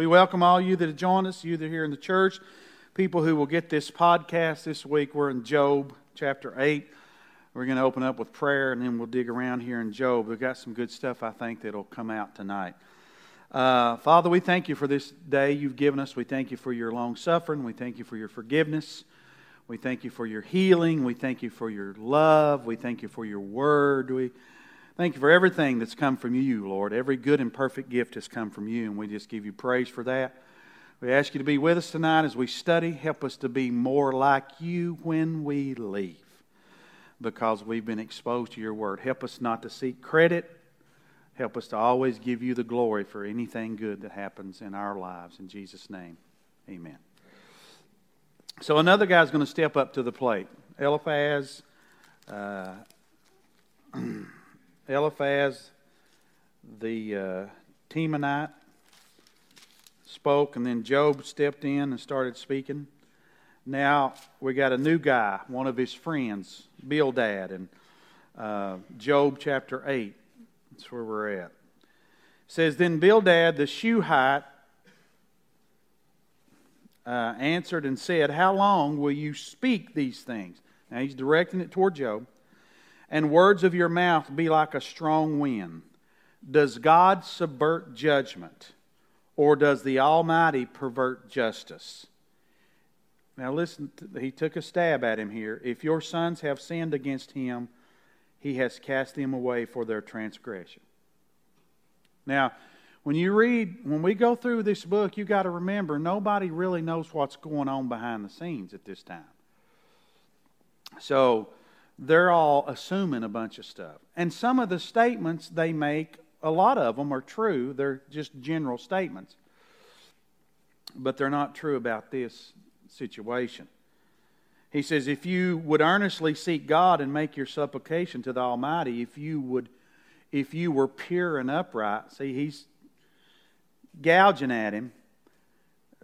We welcome all you that have joined us, you that are here in the church, people who will get this podcast this week. We're in Job chapter 8. We're going to open up with prayer and then we'll dig around here in Job. We've got some good stuff, I think, that'll come out tonight. Uh, Father, we thank you for this day you've given us. We thank you for your long suffering. We thank you for your forgiveness. We thank you for your healing. We thank you for your love. We thank you for your word. We Thank you for everything that's come from you, Lord. Every good and perfect gift has come from you, and we just give you praise for that. We ask you to be with us tonight as we study. Help us to be more like you when we leave because we've been exposed to your word. Help us not to seek credit. Help us to always give you the glory for anything good that happens in our lives. In Jesus' name, amen. So, another guy's going to step up to the plate. Eliphaz. Uh, Eliphaz the uh, Temanite spoke, and then Job stepped in and started speaking. Now we got a new guy, one of his friends, Bildad, and uh, Job chapter 8. That's where we're at. It says, Then Bildad the Shuhite uh, answered and said, How long will you speak these things? Now he's directing it toward Job and words of your mouth be like a strong wind. Does God subvert judgment, or does the Almighty pervert justice? Now, listen, he took a stab at him here. If your sons have sinned against him, he has cast them away for their transgression. Now, when you read, when we go through this book, you got to remember nobody really knows what's going on behind the scenes at this time. So, they're all assuming a bunch of stuff. And some of the statements they make, a lot of them are true. They're just general statements. But they're not true about this situation. He says, If you would earnestly seek God and make your supplication to the Almighty, if you would if you were pure and upright, see, he's gouging at him.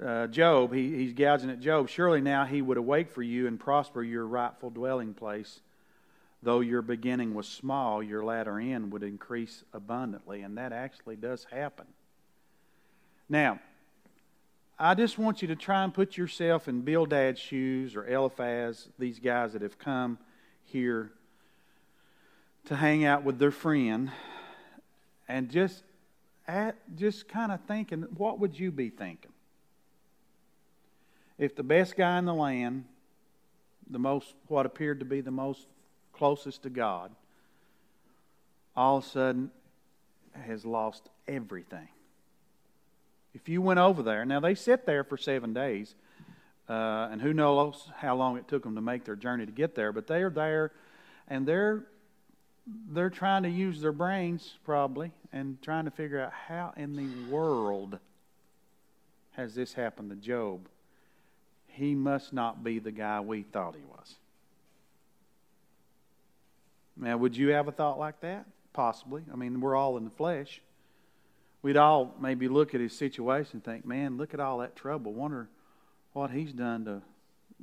Uh, Job, he, he's gouging at Job. Surely now he would awake for you and prosper your rightful dwelling place though your beginning was small, your latter end would increase abundantly. And that actually does happen. Now, I just want you to try and put yourself in Bildad's shoes or Eliphaz, these guys that have come here to hang out with their friend, and just at, just kind of thinking, what would you be thinking? If the best guy in the land, the most, what appeared to be the most closest to God, all of a sudden has lost everything. If you went over there, now they sit there for seven days, uh, and who knows how long it took them to make their journey to get there, but they are there and they're they're trying to use their brains probably and trying to figure out how in the world has this happened to Job. He must not be the guy we thought he was. Now, would you have a thought like that? Possibly. I mean, we're all in the flesh. We'd all maybe look at his situation and think, man, look at all that trouble. Wonder what he's done to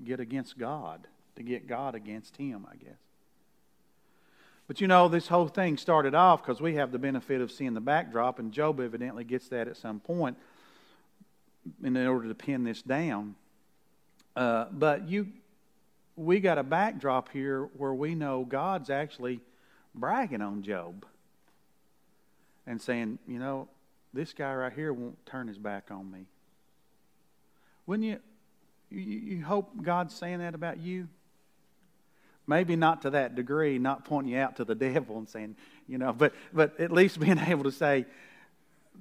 get against God, to get God against him, I guess. But you know, this whole thing started off because we have the benefit of seeing the backdrop, and Job evidently gets that at some point in order to pin this down. Uh, but you we got a backdrop here where we know God's actually bragging on Job and saying, you know, this guy right here won't turn his back on me. Wouldn't you? You, you hope God's saying that about you? Maybe not to that degree, not pointing you out to the devil and saying, you know, but, but at least being able to say,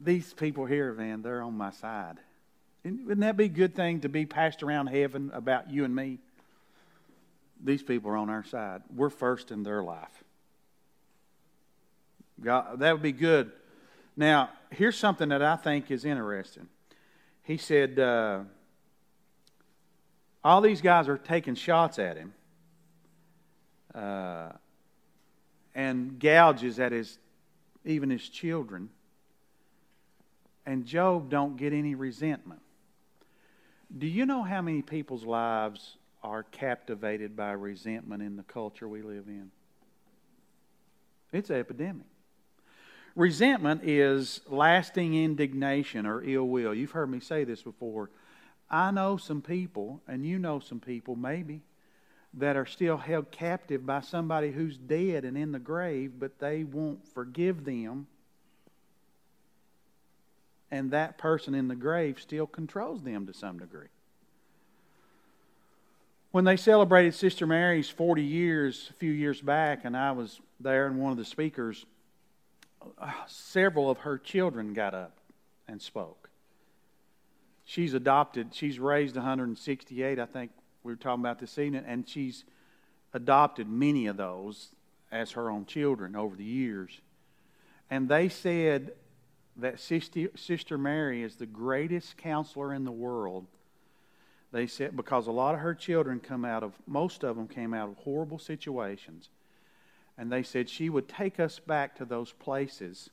these people here, man, they're on my side. Wouldn't that be a good thing to be passed around heaven about you and me? These people are on our side. We're first in their life. God, that would be good. Now, here's something that I think is interesting. He said, uh, all these guys are taking shots at him uh, and gouges at his even his children and job don't get any resentment do you know how many people's lives are captivated by resentment in the culture we live in. It's an epidemic. Resentment is lasting indignation or ill will. You've heard me say this before. I know some people, and you know some people, maybe, that are still held captive by somebody who's dead and in the grave, but they won't forgive them. And that person in the grave still controls them to some degree. When they celebrated Sister Mary's 40 years a few years back, and I was there, and one of the speakers, uh, several of her children got up and spoke. She's adopted, she's raised 168, I think we were talking about this evening, and she's adopted many of those as her own children over the years. And they said that Sister, Sister Mary is the greatest counselor in the world. They said because a lot of her children come out of, most of them came out of horrible situations. And they said she would take us back to those places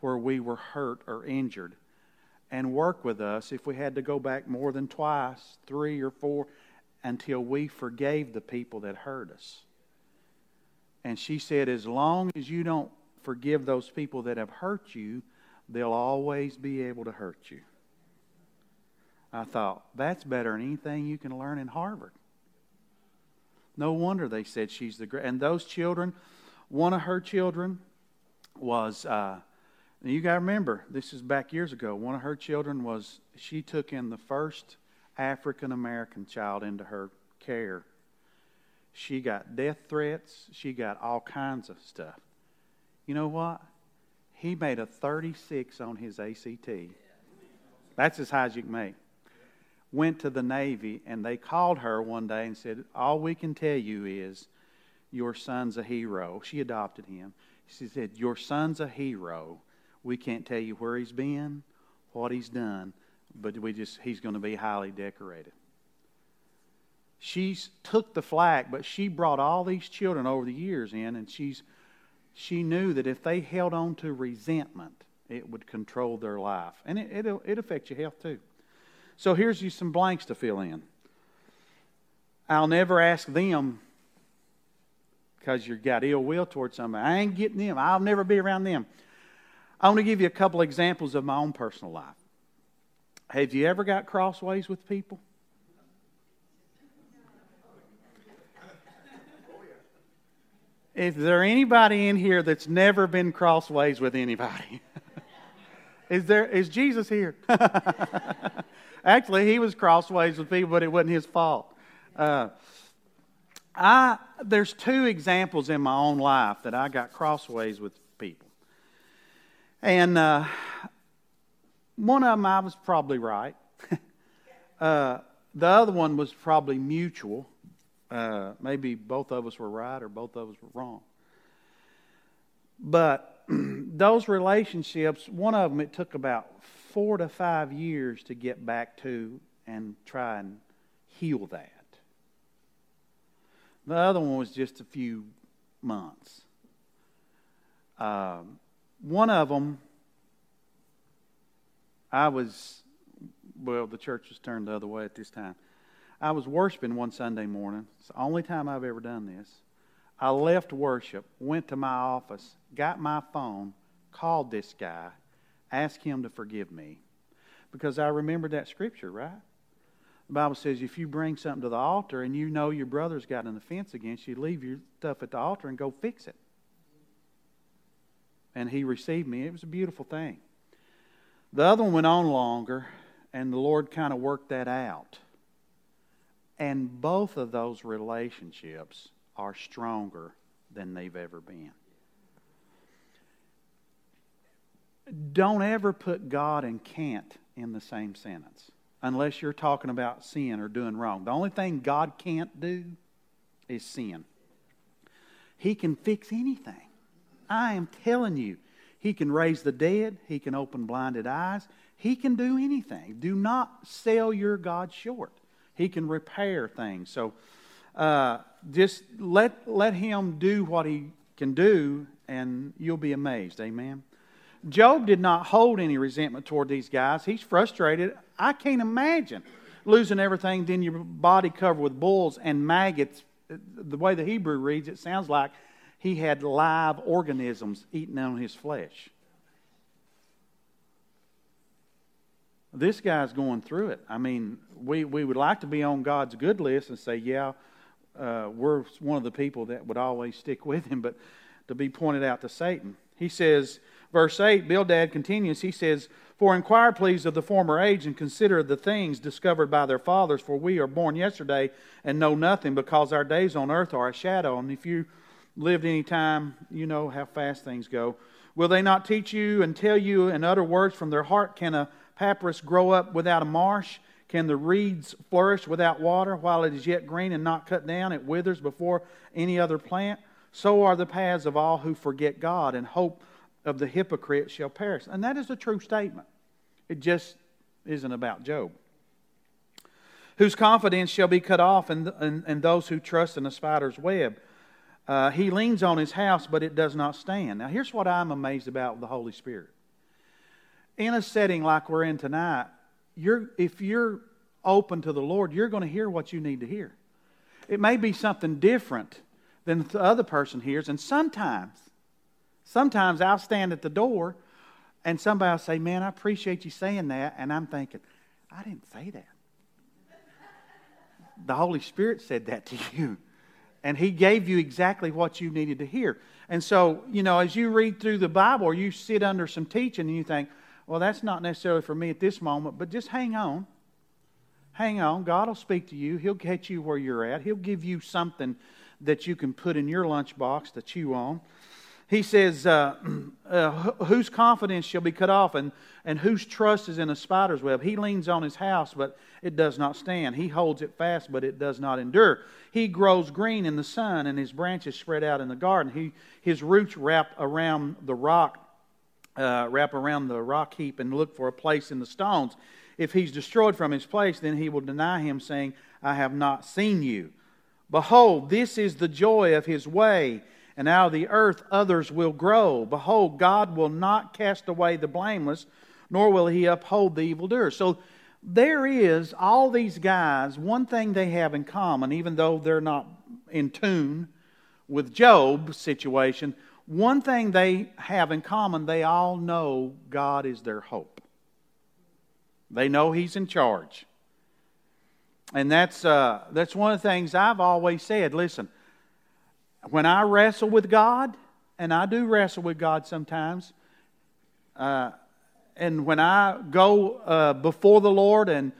where we were hurt or injured and work with us if we had to go back more than twice, three or four until we forgave the people that hurt us. And she said, as long as you don't forgive those people that have hurt you, they'll always be able to hurt you. I thought, that's better than anything you can learn in Harvard. No wonder they said she's the great. And those children, one of her children was, uh, you got to remember, this is back years ago. One of her children was, she took in the first African American child into her care. She got death threats. She got all kinds of stuff. You know what? He made a 36 on his ACT. That's as high as you can make. Went to the Navy, and they called her one day and said, All we can tell you is your son's a hero. She adopted him. She said, Your son's a hero. We can't tell you where he's been, what he's done, but we just he's going to be highly decorated. She took the flack, but she brought all these children over the years in, and she's she knew that if they held on to resentment, it would control their life, and it it, it affects your health too. So here's you some blanks to fill in. I'll never ask them because you've got ill will towards somebody. I ain't getting them. I'll never be around them. I want to give you a couple examples of my own personal life. Have you ever got crossways with people? Is there anybody in here that's never been crossways with anybody? is there is Jesus here? Actually, he was crossways with people, but it wasn't his fault. Uh, I there's two examples in my own life that I got crossways with people, and uh, one of them I was probably right. uh, the other one was probably mutual. Uh, maybe both of us were right or both of us were wrong. But those relationships, one of them, it took about four to five years to get back to and try and heal that. The other one was just a few months. Um, one of them, I was, well, the church was turned the other way at this time. I was worshiping one Sunday morning. It's the only time I've ever done this. I left worship, went to my office, got my phone, called this guy, asked him to forgive me. Because I remembered that scripture, right? The Bible says if you bring something to the altar and you know your brother's got an offense against you, leave your stuff at the altar and go fix it. And he received me. It was a beautiful thing. The other one went on longer, and the Lord kind of worked that out. And both of those relationships are stronger than they've ever been. Don't ever put God and can't in the same sentence unless you're talking about sin or doing wrong. The only thing God can't do is sin. He can fix anything. I am telling you, he can raise the dead. He can open blinded eyes. He can do anything. Do not sell your God short. He can repair things. So uh, just let, let Him do what He can do, and you'll be amazed. Amen. Job did not hold any resentment toward these guys. He's frustrated. I can't imagine losing everything, then your body covered with bulls and maggots. The way the Hebrew reads, it sounds like he had live organisms eating on his flesh. This guy's going through it. I mean, we, we would like to be on God's good list and say, yeah, uh, we're one of the people that would always stick with him, but to be pointed out to Satan. He says, verse 8, Bildad continues, he says, For inquire, please, of the former age, and consider the things discovered by their fathers, for we are born yesterday and know nothing, because our days on earth are a shadow. And if you lived any time, you know how fast things go. Will they not teach you and tell you and utter words from their heart? Can a papyrus grow up without a marsh? Can the reeds flourish without water? While it is yet green and not cut down, it withers before any other plant. So are the paths of all who forget God, and hope of the hypocrite shall perish. And that is a true statement. It just isn't about Job. Whose confidence shall be cut off, and, and, and those who trust in a spider's web. Uh, he leans on his house, but it does not stand. Now, here's what I'm amazed about the Holy Spirit in a setting like we're in tonight, you're, if you're open to the Lord, you're going to hear what you need to hear. It may be something different than the other person hears, and sometimes, sometimes I'll stand at the door and somebody will say, Man, I appreciate you saying that. And I'm thinking, I didn't say that. The Holy Spirit said that to you. And He gave you exactly what you needed to hear. And so, you know, as you read through the Bible or you sit under some teaching and you think, well, that's not necessarily for me at this moment, but just hang on. Hang on. God will speak to you. He'll get you where you're at. He'll give you something that you can put in your lunchbox to chew on. He says, uh, uh, Whose confidence shall be cut off, and, and whose trust is in a spider's web? He leans on his house, but it does not stand. He holds it fast, but it does not endure. He grows green in the sun, and his branches spread out in the garden. He, his roots wrap around the rock uh, wrap around the rock heap and look for a place in the stones. If he's destroyed from his place, then he will deny him, saying, I have not seen you. Behold, this is the joy of his way, and out of the earth others will grow. Behold, God will not cast away the blameless, nor will he uphold the evildoer. So there is all these guys, one thing they have in common, even though they're not in tune with Job's situation, one thing they have in common, they all know God is their hope. They know He's in charge. And that's, uh, that's one of the things I've always said. Listen, when I wrestle with God, and I do wrestle with God sometimes, uh, and when I go uh, before the Lord and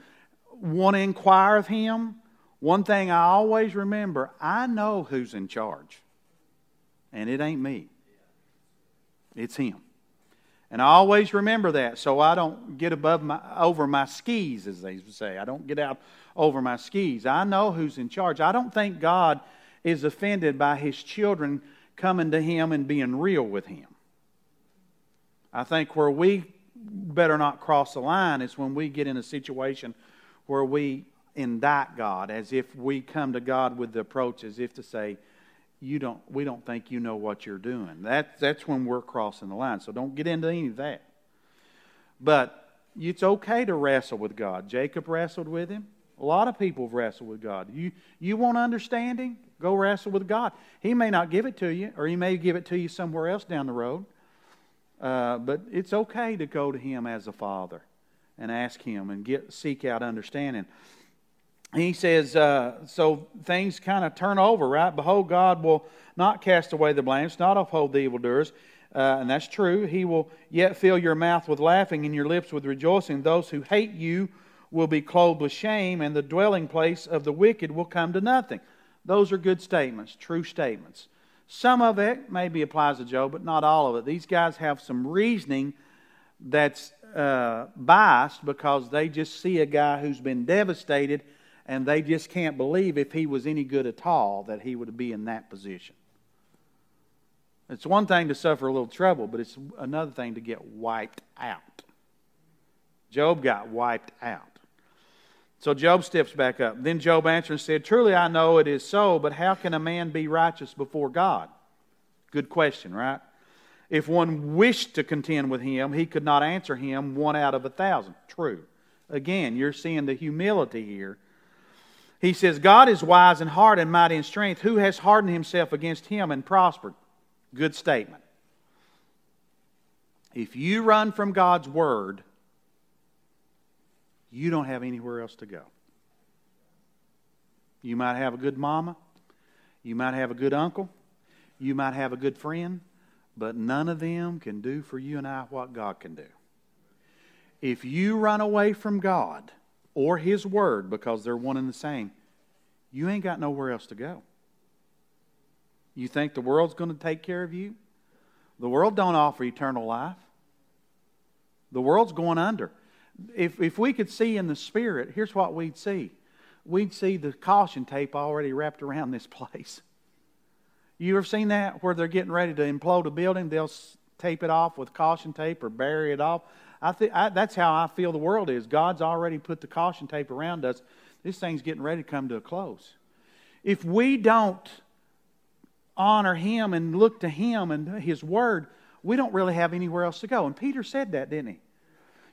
want to inquire of Him, one thing I always remember I know who's in charge, and it ain't me. It's Him. And I always remember that so I don't get above my, over my skis, as they say. I don't get out over my skis. I know who's in charge. I don't think God is offended by His children coming to Him and being real with Him. I think where we better not cross the line is when we get in a situation where we indict God as if we come to God with the approach as if to say, you don't, we don't think you know what you're doing. That, that's when we're crossing the line. So don't get into any of that. But it's okay to wrestle with God. Jacob wrestled with him. A lot of people have wrestled with God. You, you want understanding? Go wrestle with God. He may not give it to you, or He may give it to you somewhere else down the road. Uh, but it's okay to go to Him as a Father and ask Him and get seek out understanding he says, uh, so things kind of turn over, right? Behold, God will not cast away the blameless, not uphold the evildoers. Uh, and that's true. He will yet fill your mouth with laughing and your lips with rejoicing. Those who hate you will be clothed with shame, and the dwelling place of the wicked will come to nothing. Those are good statements, true statements. Some of it maybe applies to Job, but not all of it. These guys have some reasoning that's uh, biased because they just see a guy who's been devastated and they just can't believe if he was any good at all that he would be in that position. It's one thing to suffer a little trouble, but it's another thing to get wiped out. Job got wiped out. So Job steps back up. Then Job answered and said, Truly I know it is so, but how can a man be righteous before God? Good question, right? If one wished to contend with him, he could not answer him one out of a thousand. True. Again, you're seeing the humility here he says, God is wise and hard and mighty in strength. Who has hardened himself against him and prospered? Good statement. If you run from God's word, you don't have anywhere else to go. You might have a good mama, you might have a good uncle, you might have a good friend, but none of them can do for you and I what God can do. If you run away from God or His Word because they're one and the same, you ain't got nowhere else to go. You think the world's going to take care of you? The world don't offer eternal life. The world's going under. If, if we could see in the Spirit, here's what we'd see. We'd see the caution tape already wrapped around this place. You ever seen that where they're getting ready to implode a building? They'll tape it off with caution tape or bury it off. I think that's how I feel the world is. God's already put the caution tape around us. This thing's getting ready to come to a close. If we don't honor Him and look to Him and His Word, we don't really have anywhere else to go. And Peter said that, didn't he?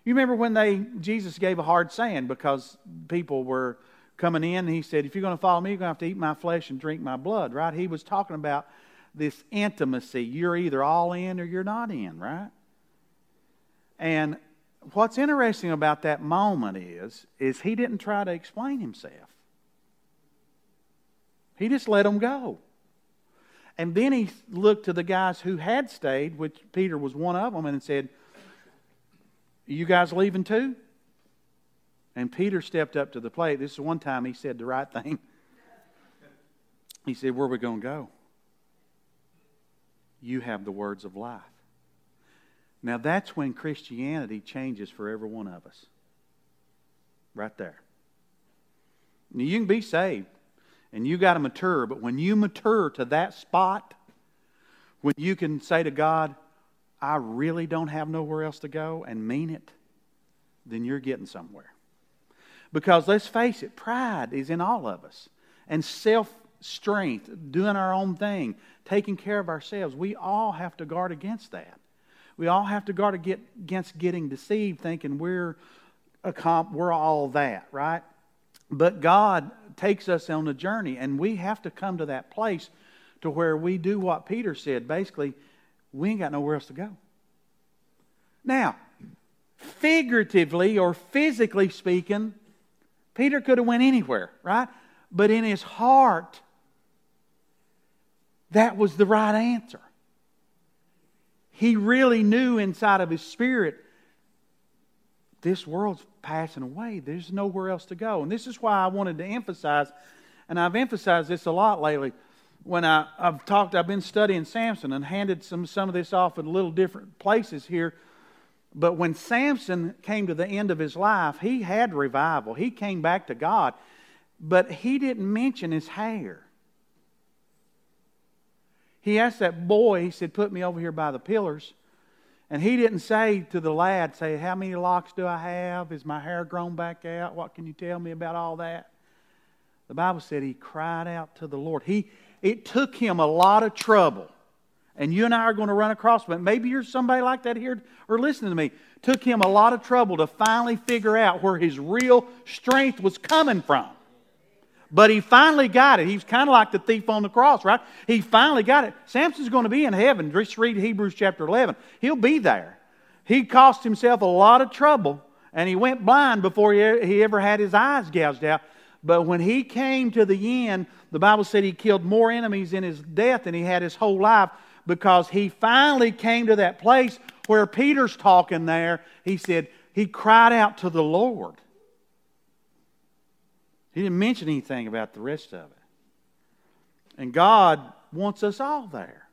You remember when they Jesus gave a hard saying because people were coming in. He said, If you're going to follow me, you're going to have to eat my flesh and drink my blood, right? He was talking about this intimacy. You're either all in or you're not in, right? And what's interesting about that moment is, is he didn't try to explain himself. He just let them go. And then he looked to the guys who had stayed, which Peter was one of them, and said, You guys leaving too? And Peter stepped up to the plate. This is one time he said the right thing. He said, Where are we going to go? You have the words of life. Now that's when Christianity changes for every one of us. Right there. Now, you can be saved and you got to mature, but when you mature to that spot, when you can say to God, I really don't have nowhere else to go and mean it, then you're getting somewhere. Because let's face it, pride is in all of us. And self strength, doing our own thing, taking care of ourselves, we all have to guard against that. We all have to guard against getting deceived, thinking we're, a comp, we're all that, right? But God takes us on a journey, and we have to come to that place to where we do what Peter said. Basically, we ain't got nowhere else to go. Now, figuratively or physically speaking, Peter could have went anywhere, right? But in his heart, that was the right answer. He really knew inside of his spirit this world's passing away. There's nowhere else to go. And this is why I wanted to emphasize, and I've emphasized this a lot lately. When I, have talked, I've been studying Samson and handed some, some of this off at little different places here but when Samson came to the end of his life, he had revival. He came back to God, but he didn't mention his hair. He asked that boy, he said, Put me over here by the pillars. And he didn't say to the lad, say, How many locks do I have? Is my hair grown back out? What can you tell me about all that? The Bible said he cried out to the Lord. He, it took him a lot of trouble and you and I are going to run across but maybe you're somebody like that here or listening to me. Took him a lot of trouble to finally figure out where his real strength was coming from. But he finally got it. He's kind of like the thief on the cross, right? He finally got it. Samson's going to be in heaven. Just read Hebrews chapter 11. He'll be there. He cost himself a lot of trouble, and he went blind before he ever had his eyes gouged out. But when he came to the end, the Bible said he killed more enemies in his death than he had his whole life because he finally came to that place where Peter's talking there. He said, he cried out to the Lord. He didn't mention anything about the rest of it. And God wants us all there.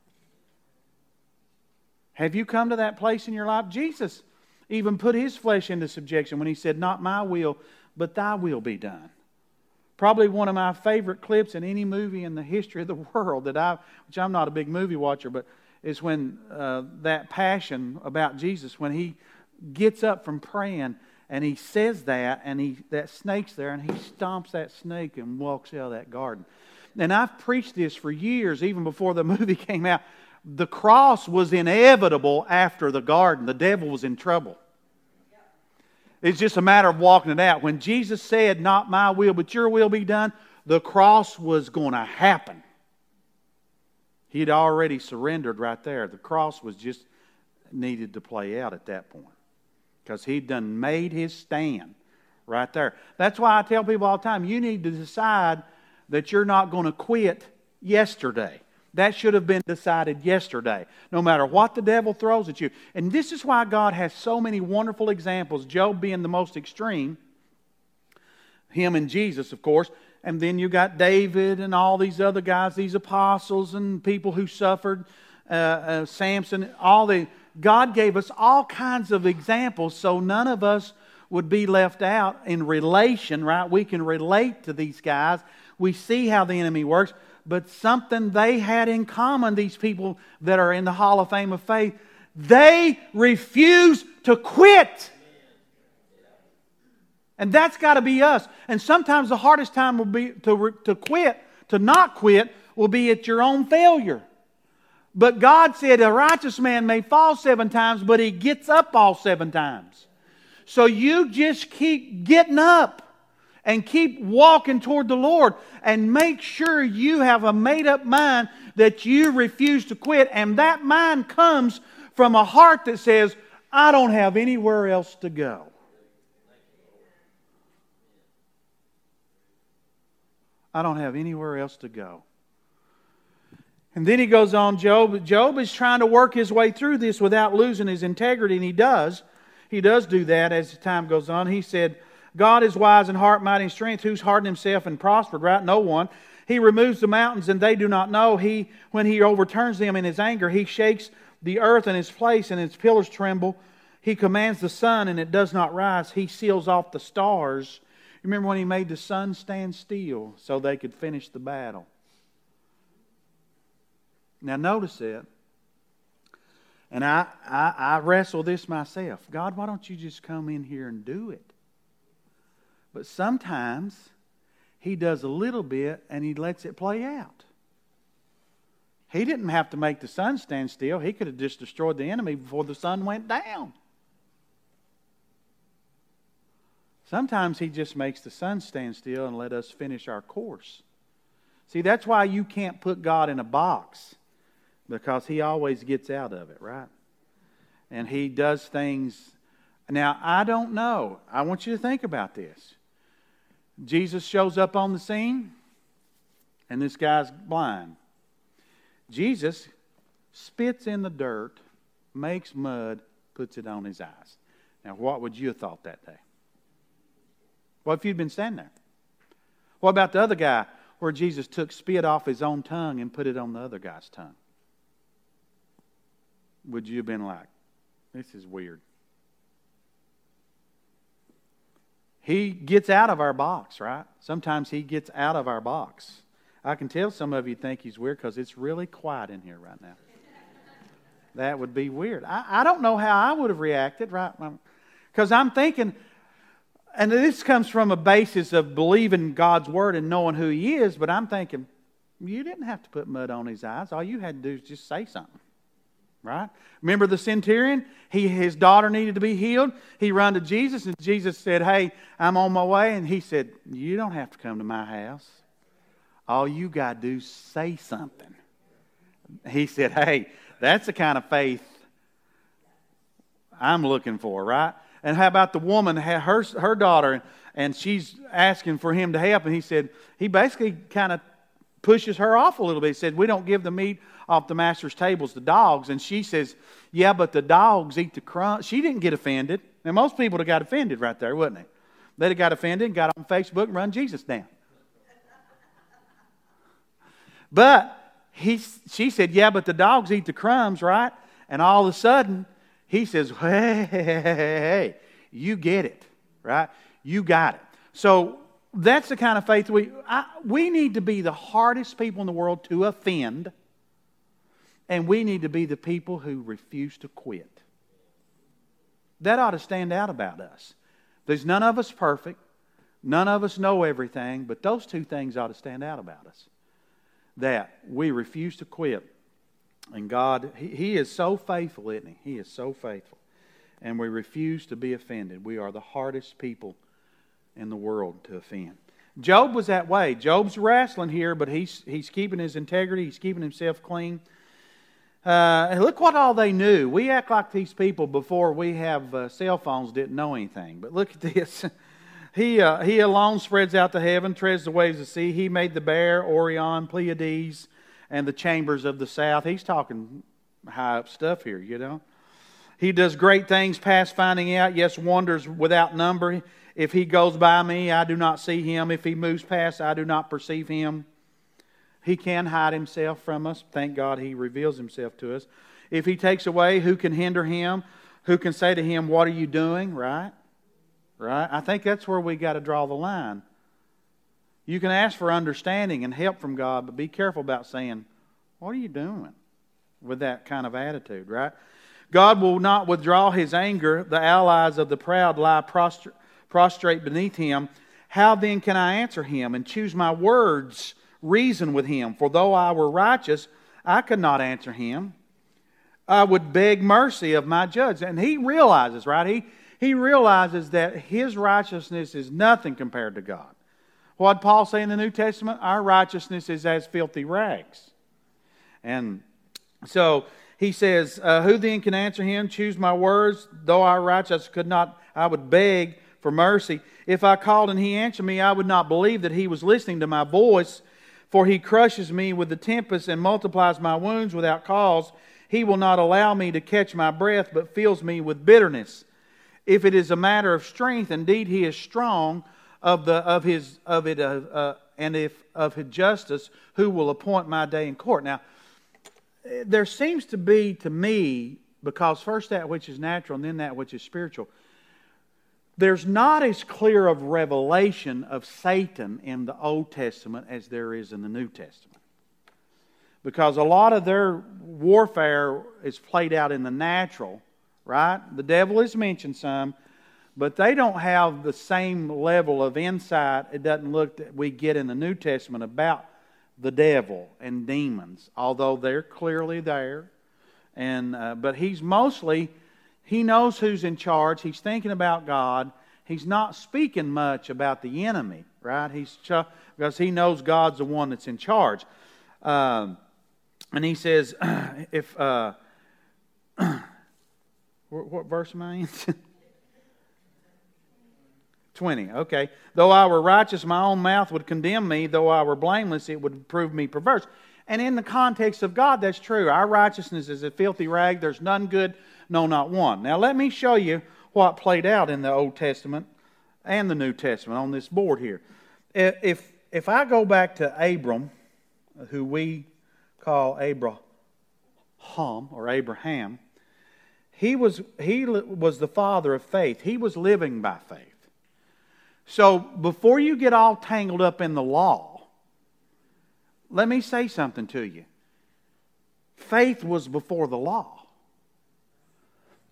Have you come to that place in your life? Jesus even put his flesh into subjection when he said, Not my will, but thy will be done. Probably one of my favorite clips in any movie in the history of the world that I, which I'm not a big movie watcher, but is when uh, that passion about Jesus, when he gets up from praying and he says that, and he that snake's there, and he stomps that snake and walks out of that garden. And I've preached this for years, even before the movie came out. The cross was inevitable after the garden. The devil was in trouble. It's just a matter of walking it out. When Jesus said, Not my will, but your will be done, the cross was going to happen. He'd already surrendered right there. The cross was just needed to play out at that point because he'd done made his stand right there. That's why I tell people all the time you need to decide that you're not going to quit yesterday. That should have been decided yesterday, no matter what the devil throws at you. And this is why God has so many wonderful examples, Job being the most extreme, him and Jesus, of course. And then you got David and all these other guys, these apostles and people who suffered, uh, uh, Samson, all the. God gave us all kinds of examples so none of us would be left out in relation, right? We can relate to these guys. We see how the enemy works but something they had in common, these people that are in the Hall of Fame of Faith. They refuse to quit. And that's got to be us. And sometimes the hardest time will be to, to quit, to not quit, will be at your own failure. But God said a righteous man may fall seven times, but he gets up all seven times. So you just keep getting up and keep walking toward the Lord and make sure you have a made up mind that you refuse to quit. And that mind comes from a heart that says, I don't have anywhere else to go. I don't have anywhere else to go. And then he goes on, Job. Job is trying to work his way through this without losing his integrity, and he does. He does do that as time goes on. He said, God is wise in heart, mighty in strength. Who's hardened himself and prospered, right? No one. He removes the mountains and they do not know. He, when he overturns them in his anger, he shakes the earth in its place and its pillars tremble. He commands the sun and it does not rise. He seals off the stars. Remember when he made the sun stand still so they could finish the battle? Now, notice it. And I, I, I wrestle this myself. God, why don't you just come in here and do it? But sometimes he does a little bit and he lets it play out. He didn't have to make the sun stand still. He could have just destroyed the enemy before the sun went down. Sometimes he just makes the sun stand still and let us finish our course. See, that's why you can't put God in a box because he always gets out of it, right? And he does things. Now, I don't know. I want you to think about this. Jesus shows up on the scene, and this guy's blind. Jesus spits in the dirt, makes mud, puts it on his eyes. Now, what would you have thought that day? What if you'd been standing there? What about the other guy where Jesus took spit off his own tongue and put it on the other guy's tongue? Would you have been like, this is weird? He gets out of our box, right? Sometimes he gets out of our box. I can tell some of you think he's weird because it's really quiet in here right now. that would be weird. I, I don't know how I would have reacted, right? Because I'm thinking, and this comes from a basis of believing God's word and knowing who he is, but I'm thinking, you didn't have to put mud on his eyes. All you had to do is just say something right? Remember the centurion? He, his daughter needed to be healed. He ran to Jesus, and Jesus said, Hey, I'm on my way. And he said, You don't have to come to my house. All you got to do is say something. He said, Hey, that's the kind of faith I'm looking for, right? And how about the woman, her, her daughter, and she's asking for him to help. And he said, He basically kind of pushes her off a little bit. He said, We don't give the meat off the master's tables to dogs. And she says, Yeah, but the dogs eat the crumbs. She didn't get offended. Now, most people would have got offended right there, wouldn't they? They'd have got offended and got on Facebook and run Jesus down. But he, she said, Yeah, but the dogs eat the crumbs, right? And all of a sudden, he says, Hey, hey, hey, hey, hey, you get it, right? You got it. So that's the kind of faith we, I, we need to be the hardest people in the world to offend, and we need to be the people who refuse to quit. That ought to stand out about us. There's none of us perfect, none of us know everything, but those two things ought to stand out about us. That we refuse to quit. And God, He, he is so faithful, isn't He? He is so faithful. And we refuse to be offended. We are the hardest people in the world to offend. Job was that way. Job's wrestling here, but he's, he's keeping his integrity, he's keeping himself clean. Uh, look what all they knew. We act like these people before we have uh, cell phones didn't know anything. But look at this. He, uh, he alone spreads out the heaven, treads the waves of the sea. He made the bear, Orion, Pleiades, and the chambers of the south. He's talking high up stuff here, you know. He does great things past finding out, yes, wonders without number. If he goes by me, I do not see him. If he moves past, I do not perceive him. He can hide himself from us. Thank God he reveals himself to us. If he takes away, who can hinder him? Who can say to him, What are you doing? Right? Right? I think that's where we got to draw the line. You can ask for understanding and help from God, but be careful about saying, What are you doing? with that kind of attitude, right? God will not withdraw his anger. The allies of the proud lie prostrate beneath him. How then can I answer him and choose my words, reason with him? For though I were righteous, I could not answer him. I would beg mercy of my judge. And he realizes, right? He, he realizes that his righteousness is nothing compared to God. What Paul say in the New Testament? Our righteousness is as filthy rags. And so he says, uh, Who then can answer him? Choose my words. Though I righteous could not, I would beg for mercy. If I called and he answered me, I would not believe that he was listening to my voice. For he crushes me with the tempest and multiplies my wounds without cause. He will not allow me to catch my breath, but fills me with bitterness. If it is a matter of strength, indeed he is strong of the of his of it, uh, uh, and if of his justice, who will appoint my day in court? Now, there seems to be to me because first that which is natural and then that which is spiritual there's not as clear of revelation of satan in the old testament as there is in the new testament. Because a lot of their warfare is played out in the natural right? The devil is mentioned some but they don't have the same level of insight. It doesn't look that we get in the new testament about the devil and demons, although they're clearly there. And, uh, but he's mostly, he knows who's in charge. He's thinking about God. He's not speaking much about the enemy, right? He's because he knows God's the one that's in charge. Um, and he says, if, uh, what, what verse am I in? 20. Okay. Though I were righteous, my own mouth would condemn me. Though I were blameless, it would prove me perverse. And in the context of God, that's true. Our righteousness is a filthy rag. There's none good, no, not one. Now, let me show you what played out in the Old Testament and the New Testament on this board here. If, if I go back to Abram, who we call Abraham or Abraham, he was, he was the father of faith. He was living by faith. So before you get all tangled up in the law, let me say something to you. Faith was before the law.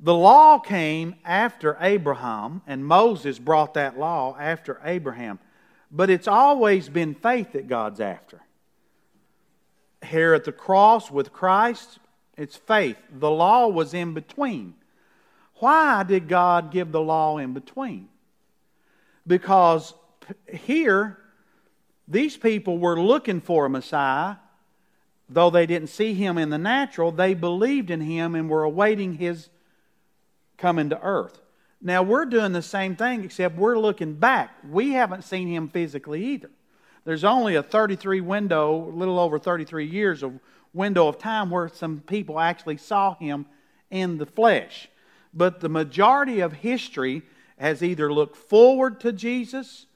The law came after Abraham, and Moses brought that law after Abraham. But it's always been faith that God's after. Here at the cross with Christ, it's faith. The law was in between. Why did God give the law in between? because here, these people were looking for a Messiah. Though they didn't see him in the natural, they believed in him and were awaiting his coming to earth. Now, we're doing the same thing, except we're looking back. We haven't seen him physically either. There's only a 33 window, a little over 33 years of window of time where some people actually saw him in the flesh. But the majority of history has either looked forward to Jesus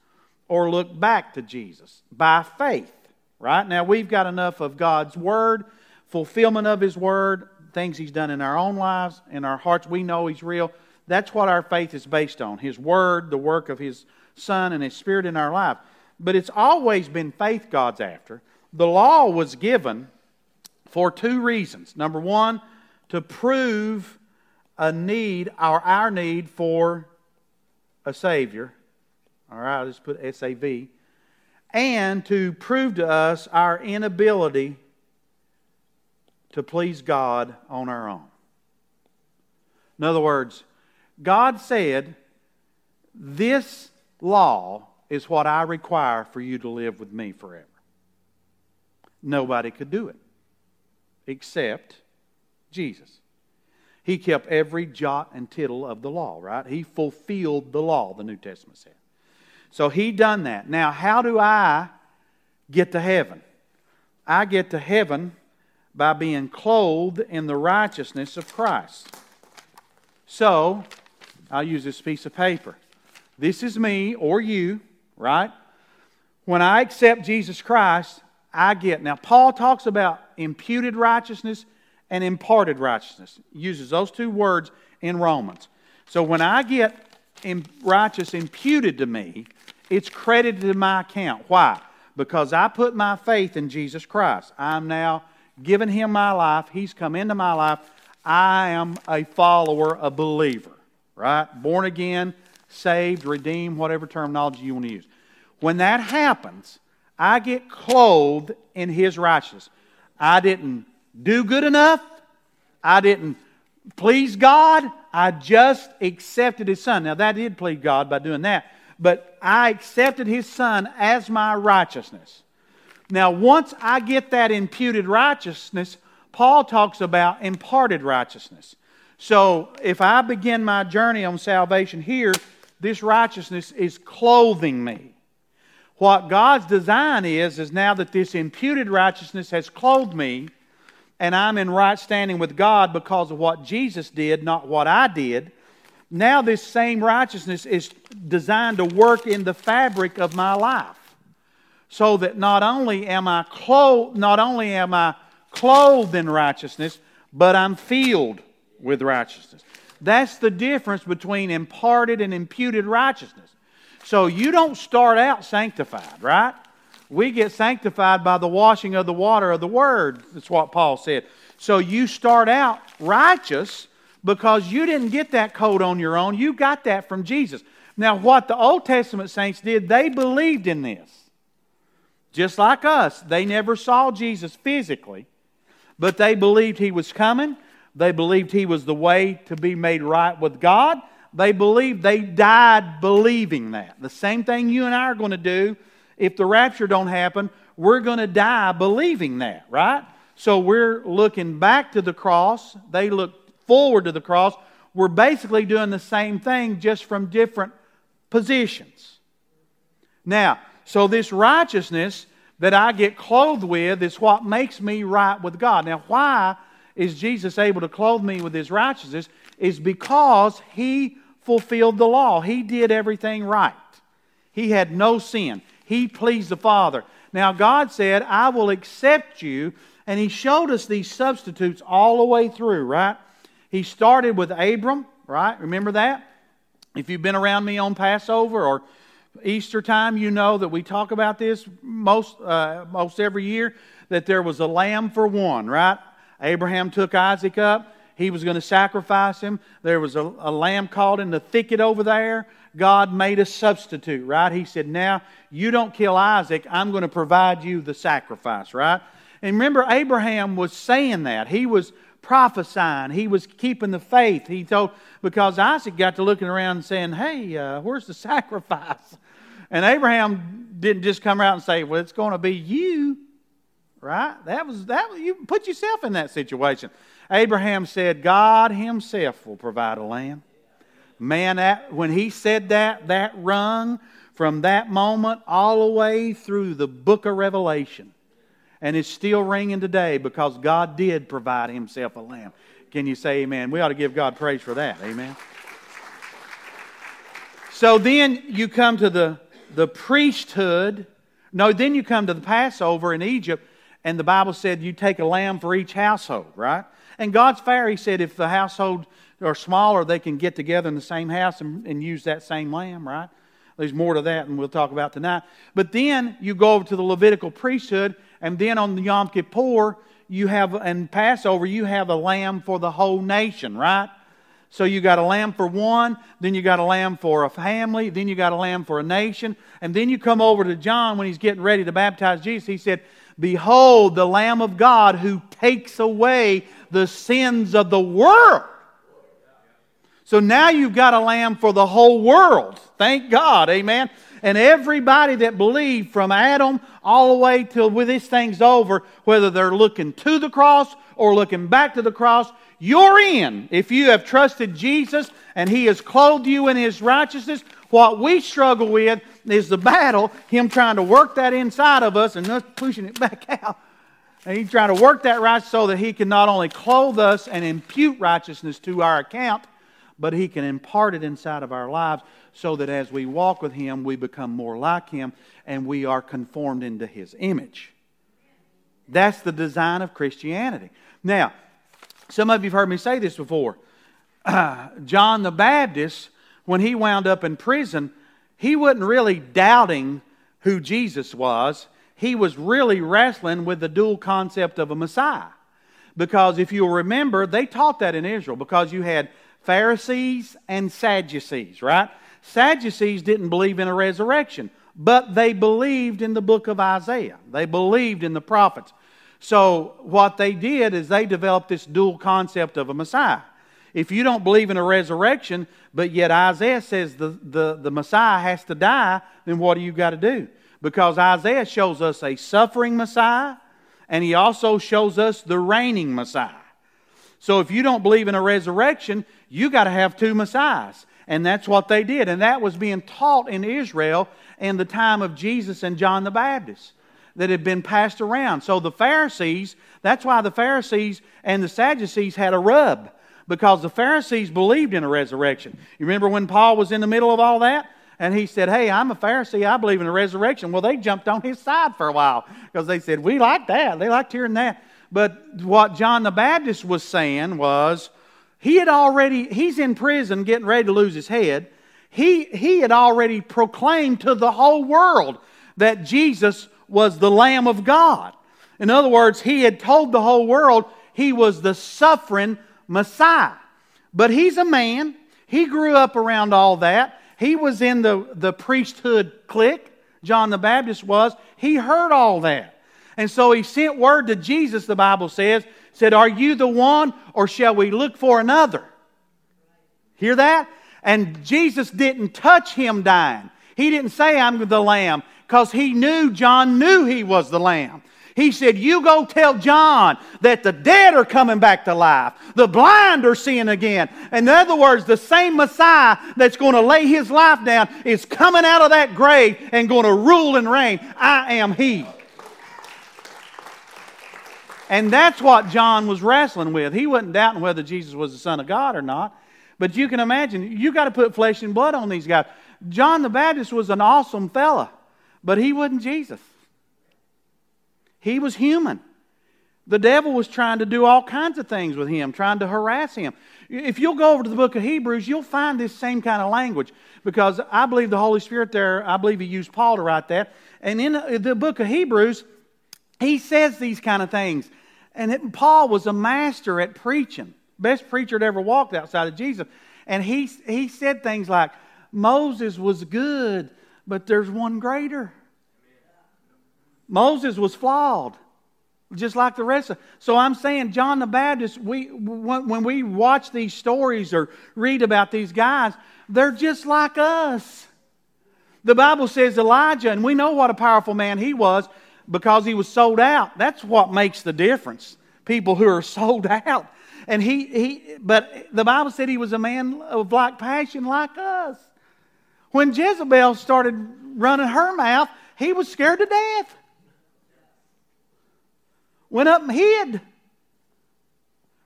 or look back to Jesus by faith. Right? Now, we've got enough of God's Word, fulfillment of His Word, things He's done in our own lives, in our hearts. We know He's real. That's what our faith is based on His Word, the work of His Son, and His Spirit in our life. But it's always been faith God's after. The law was given for two reasons. Number one, to prove a need, our, our need for a Savior. All right, I'll just put S A V. And to prove to us our inability to please God on our own. In other words, God said, This law is what I require for you to live with me forever. Nobody could do it except Jesus. He kept every jot and tittle of the law, right? He fulfilled the law, the New Testament said. So he done that. Now, how do I get to heaven? I get to heaven by being clothed in the righteousness of Christ. So, I'll use this piece of paper. This is me or you, right? When I accept Jesus Christ, I get. Now, Paul talks about imputed righteousness and imparted righteousness. He uses those two words in Romans. So when I get righteous imputed to me, it's credited to my account. Why? Because I put my faith in Jesus Christ. I'm now giving him my life. He's come into my life. I am a follower, a believer, right? Born again, saved, redeemed, whatever terminology you want to use. When that happens, I get clothed in his righteousness. I didn't do good enough. I didn't please God. I just accepted his son. Now, that did please God by doing that. But I accepted his son as my righteousness. Now, once I get that imputed righteousness, Paul talks about imparted righteousness. So, if I begin my journey on salvation here, this righteousness is clothing me. What God's design is, is now that this imputed righteousness has clothed me, and I'm in right standing with God because of what Jesus did, not what I did. Now, this same righteousness is designed to work in the fabric of my life. So that not only am I clothed, not only am I clothed in righteousness, but I'm filled with righteousness. That's the difference between imparted and imputed righteousness. So you don't start out sanctified, right? We get sanctified by the washing of the water of the Word. That's what Paul said. So you start out righteous because you didn't get that code on your own. You got that from Jesus. Now, what the Old Testament saints did, they believed in this. Just like us, they never saw Jesus physically, but they believed he was coming. They believed he was the way to be made right with God. They believed they died believing that. The same thing you and I are going to do if the rapture don't happen, we're going to die believing that, right? So we're looking back to the cross. They look forward to the cross. We're basically doing the same thing just from different positions. Now, so this righteousness that I get clothed with is what makes me right with God. Now, why is Jesus able to clothe me with his righteousness? Is because he fulfilled the law. He did everything right. He had no sin. He pleased the Father. Now, God said, I will accept you. And He showed us these substitutes all the way through, right? He started with Abram, right? Remember that? If you've been around me on Passover or Easter time, you know that we talk about this most, uh, most every year that there was a lamb for one, right? Abraham took Isaac up. He was going to sacrifice him. There was a, a lamb caught in the thicket over there. God made a substitute, right? He said, Now you don't kill Isaac, I'm going to provide you the sacrifice, right? And remember, Abraham was saying that. He was prophesying, he was keeping the faith. He told, because Isaac got to looking around and saying, Hey, uh, where's the sacrifice? And Abraham didn't just come out and say, Well, it's going to be you, right? That was, that you put yourself in that situation. Abraham said, God himself will provide a lamb. Man, that, when he said that, that rung from that moment all the way through the book of Revelation. And it's still ringing today because God did provide himself a lamb. Can you say amen? We ought to give God praise for that. Amen. So then you come to the, the priesthood. No, then you come to the Passover in Egypt, and the Bible said you take a lamb for each household, right? And God's fair. He said if the household are smaller, they can get together in the same house and, and use that same lamb, right? There's more to that, and we'll talk about tonight. But then you go over to the Levitical priesthood, and then on Yom Kippur, you have, and Passover, you have a lamb for the whole nation, right? So you got a lamb for one, then you got a lamb for a family, then you got a lamb for a nation, and then you come over to John when he's getting ready to baptize Jesus. He said, Behold, the Lamb of God who takes away the sins of the world. So now you've got a lamb for the whole world. Thank God. Amen. And everybody that believed from Adam all the way till with this thing's over, whether they're looking to the cross or looking back to the cross, you're in. If you have trusted Jesus and He has clothed you in His righteousness, What we struggle with is the battle, Him trying to work that inside of us and us pushing it back out. And He's trying to work that right so that He can not only clothe us and impute righteousness to our account, but He can impart it inside of our lives so that as we walk with Him, we become more like Him and we are conformed into His image. That's the design of Christianity. Now, some of you have heard me say this before. Uh, John the Baptist, when he wound up in prison, he wasn't really doubting who Jesus was. He was really wrestling with the dual concept of a Messiah. Because if you'll remember, they taught that in Israel because you had Pharisees and Sadducees, right? Sadducees didn't believe in a resurrection, but they believed in the book of Isaiah. They believed in the prophets. So what they did is they developed this dual concept of a Messiah. If you don't believe in a resurrection, but yet Isaiah says the, the, the Messiah has to die, then what do you got to do? Because Isaiah shows us a suffering Messiah, and he also shows us the reigning Messiah. So if you don't believe in a resurrection, you got to have two Messiahs. And that's what they did. And that was being taught in Israel in the time of Jesus and John the Baptist that had been passed around. So the Pharisees, that's why the Pharisees and the Sadducees had a rub, because the Pharisees believed in a resurrection. You remember when Paul was in the middle of all that? And he said, Hey, I'm a Pharisee. I believe in a resurrection. Well, they jumped on his side for a while because they said, We like that. They liked hearing that. But what John the Baptist was saying was, he had already, he's in prison getting ready to lose his head. He, he had already proclaimed to the whole world that Jesus was the Lamb of God. In other words, he had told the whole world he was the suffering Messiah. But he's a man. He grew up around all that. He was in the, the priesthood clique, John the Baptist was. He heard all that. And so he sent word to Jesus, the Bible says, said, Are you the one, or shall we look for another? Hear that? And Jesus didn't touch him dying. He didn't say, I'm the lamb, because he knew, John knew he was the lamb. He said, You go tell John that the dead are coming back to life, the blind are seeing again. In other words, the same Messiah that's going to lay his life down is coming out of that grave and going to rule and reign. I am he. And that's what John was wrestling with. He wasn't doubting whether Jesus was the Son of God or not. But you can imagine, you got to put flesh and blood on these guys. John the Baptist was an awesome fella, but he wasn't Jesus. He was human. The devil was trying to do all kinds of things with him, trying to harass him. If you'll go over to the book of Hebrews, you'll find this same kind of language because I believe the Holy Spirit there, I believe he used Paul to write that. And in the book of Hebrews, he says these kind of things. And it, Paul was a master at preaching, best preacher that ever walked outside of Jesus. And he, he said things like, Moses was good, but there's one greater. Moses was flawed, just like the rest of. So I'm saying, John the Baptist. We when we watch these stories or read about these guys, they're just like us. The Bible says Elijah, and we know what a powerful man he was because he was sold out. That's what makes the difference. People who are sold out. And he, he but the Bible said he was a man of like passion like us. When Jezebel started running her mouth, he was scared to death. Went up and hid.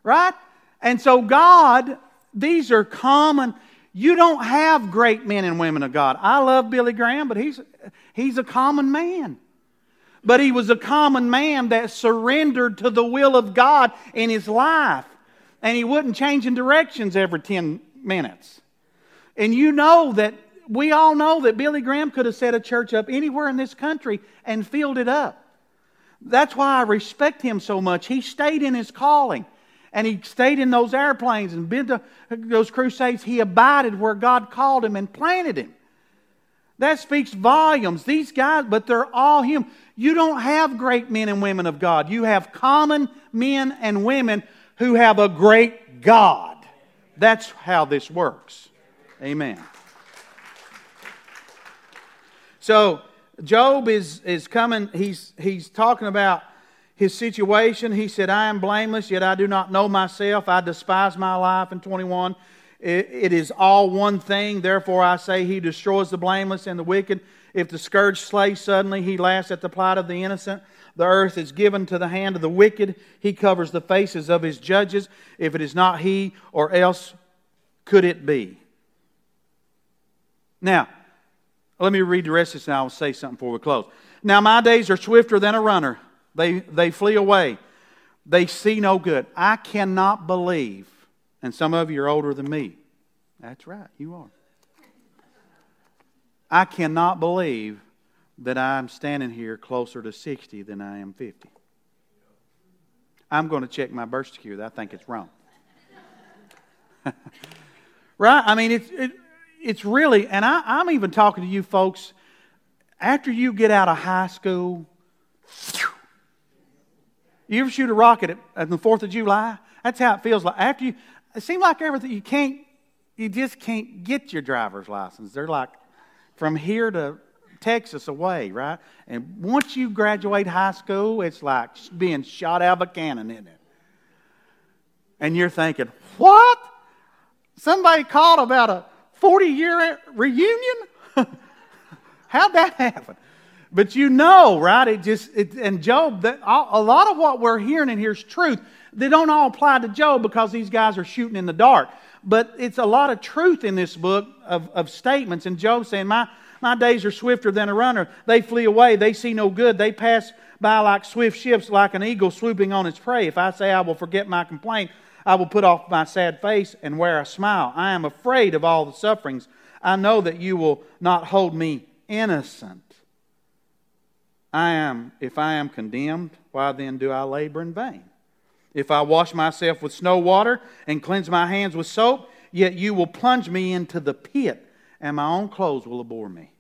Right? And so God, these are common. You don't have great men and women of God. I love Billy Graham, but he's, he's a common man. But he was a common man that surrendered to the will of God in his life. And he wouldn't change in directions every 10 minutes. And you know that, we all know that Billy Graham could have set a church up anywhere in this country and filled it up. That's why I respect him so much. He stayed in his calling. And he stayed in those airplanes and been to those crusades. He abided where God called him and planted him. That speaks volumes. These guys, but they're all human. You don't have great men and women of God. You have common men and women who have a great God. That's how this works. Amen. So, Job is, is coming, he's, he's talking about his situation. He said, I am blameless, yet I do not know myself. I despise my life in 21. It is all one thing. Therefore, I say he destroys the blameless and the wicked. If the scourge slays suddenly, he laughs at the plight of the innocent. The earth is given to the hand of the wicked. He covers the faces of his judges. If it is not he, or else could it be? Now, let me read the rest of this and I will say something before we close. Now, my days are swifter than a runner, they, they flee away. They see no good. I cannot believe, and some of you are older than me. That's right, you are. I cannot believe that I'm standing here closer to 60 than I am 50. I'm going to check my birth certificate. I think it's wrong. right? I mean, it's, it, it's really, and I, I'm even talking to you folks, after you get out of high school, you ever shoot a rocket at, the 4th of July? That's how it feels like. After you, it seems like everything, you can't, you just can't get your driver's license. They're like from here to Texas away, right? And once you graduate high school, it's like being shot out of a cannon, isn't it? And you're thinking, what? Somebody called about a 40 year reunion? How'd that happen? But you know, right? It just, it, and Job, that, a lot of what we're hearing in here is truth. They don't all apply to Job because these guys are shooting in the dark. But it's a lot of truth in this book of, of statements. And Job saying, my, my days are swifter than a runner. They flee away. They see no good. They pass by like swift ships, like an eagle swooping on its prey. If I say I will forget my complaint, I will put off my sad face and wear a smile. I am afraid of all the sufferings. I know that you will not hold me innocent. I am, if I am condemned, why then do I labor in vain? If I wash myself with snow water and cleanse my hands with soap, yet you will plunge me into the pit, and my own clothes will abhor me.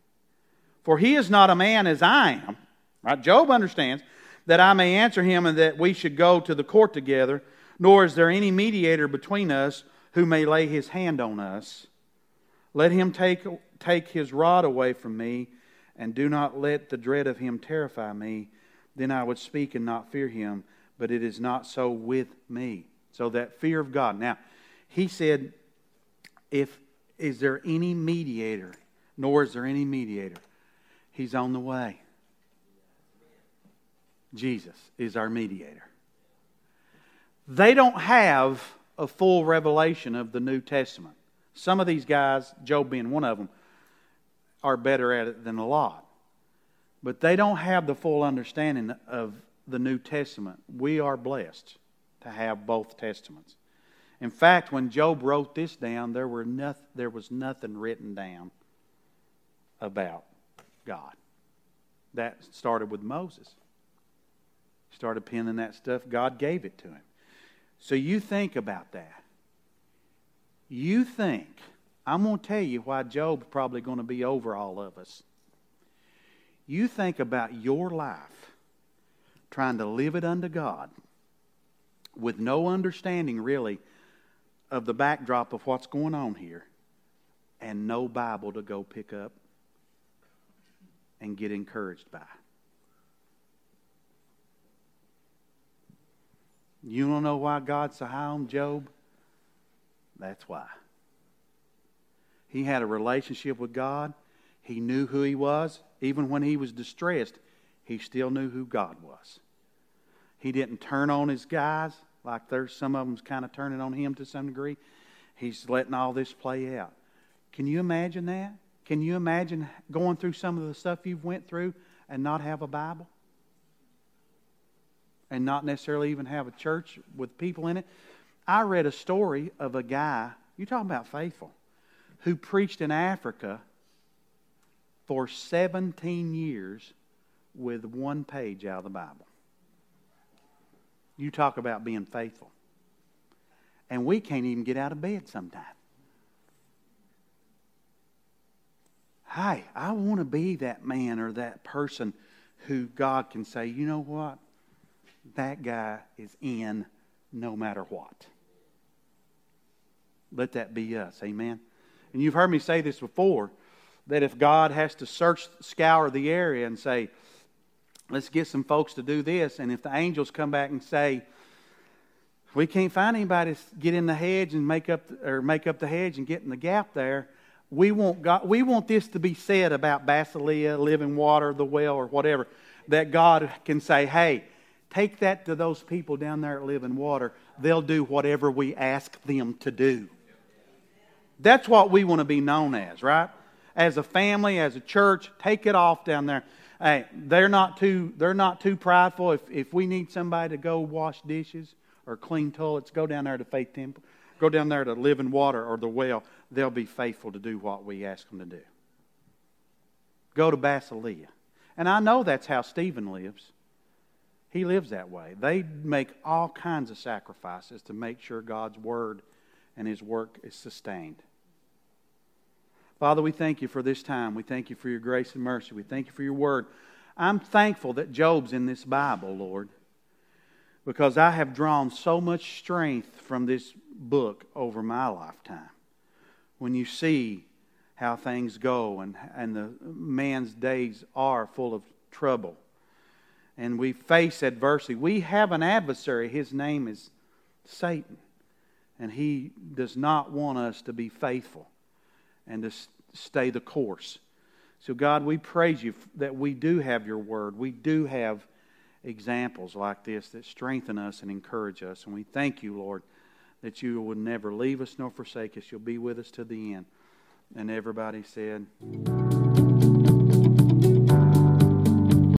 For he is not a man as I am. Right? Job understands that I may answer him and that we should go to the court together, nor is there any mediator between us who may lay his hand on us. Let him take, take his rod away from me, and do not let the dread of him terrify me. Then I would speak and not fear him, but it is not so with me. So that fear of God. Now, he said, if is there any mediator, nor is there any mediator. He's on the way. Jesus is our mediator. They don't have a full revelation of the New Testament. Some of these guys, Job being one of them, are better at it than a lot. But they don't have the full understanding of the New Testament. We are blessed to have both Testaments. In fact, when Job wrote this down, there, were nothing, there was nothing written down about God. That started with Moses. He started penning that stuff. God gave it to him. So you think about that. You think, I'm going to tell you why Job's probably going to be over all of us. You think about your life trying to live it unto God with no understanding really of the backdrop of what's going on here and no Bible to go pick up and get encouraged by. You don't know why God's so high on Job? That's why. He had a relationship with God. He knew who he was. Even when he was distressed, he still knew who God was. He didn't turn on his guys like there's some of them's kind of turning on him to some degree. He's letting all this play out. Can you imagine that? Can you imagine going through some of the stuff you've went through and not have a Bible? And not necessarily even have a church with people in it? I read a story of a guy, you're talking about faithful, who preached in Africa for 17 years with one page out of the Bible. You talk about being faithful. And we can't even get out of bed sometimes. Hey, I want to be that man or that person who God can say, you know what? That guy is in no matter what. Let that be us. Amen. And you've heard me say this before that if God has to search, scour the area and say, let's get some folks to do this. And if the angels come back and say, We can't find anybody to get in the hedge and make up or make up the hedge and get in the gap there. We want God, we want this to be said about Basilia, living water, the well, or whatever, that God can say, "Hey, take that to those people down there at Living Water. They'll do whatever we ask them to do." That's what we want to be known as, right? As a family, as a church, take it off down there. Hey, they're not too they're not too prideful. If if we need somebody to go wash dishes or clean toilets, go down there to Faith Temple, go down there to Living Water or the well. They'll be faithful to do what we ask them to do. Go to Basilia. And I know that's how Stephen lives. He lives that way. They make all kinds of sacrifices to make sure God's word and his work is sustained. Father, we thank you for this time. We thank you for your grace and mercy. We thank you for your word. I'm thankful that Job's in this Bible, Lord, because I have drawn so much strength from this book over my lifetime. When you see how things go and, and the man's days are full of trouble and we face adversity, we have an adversary. His name is Satan. And he does not want us to be faithful and to stay the course. So, God, we praise you that we do have your word. We do have examples like this that strengthen us and encourage us. And we thank you, Lord, that you will never leave us nor forsake us. You'll be with us to the end. And everybody said,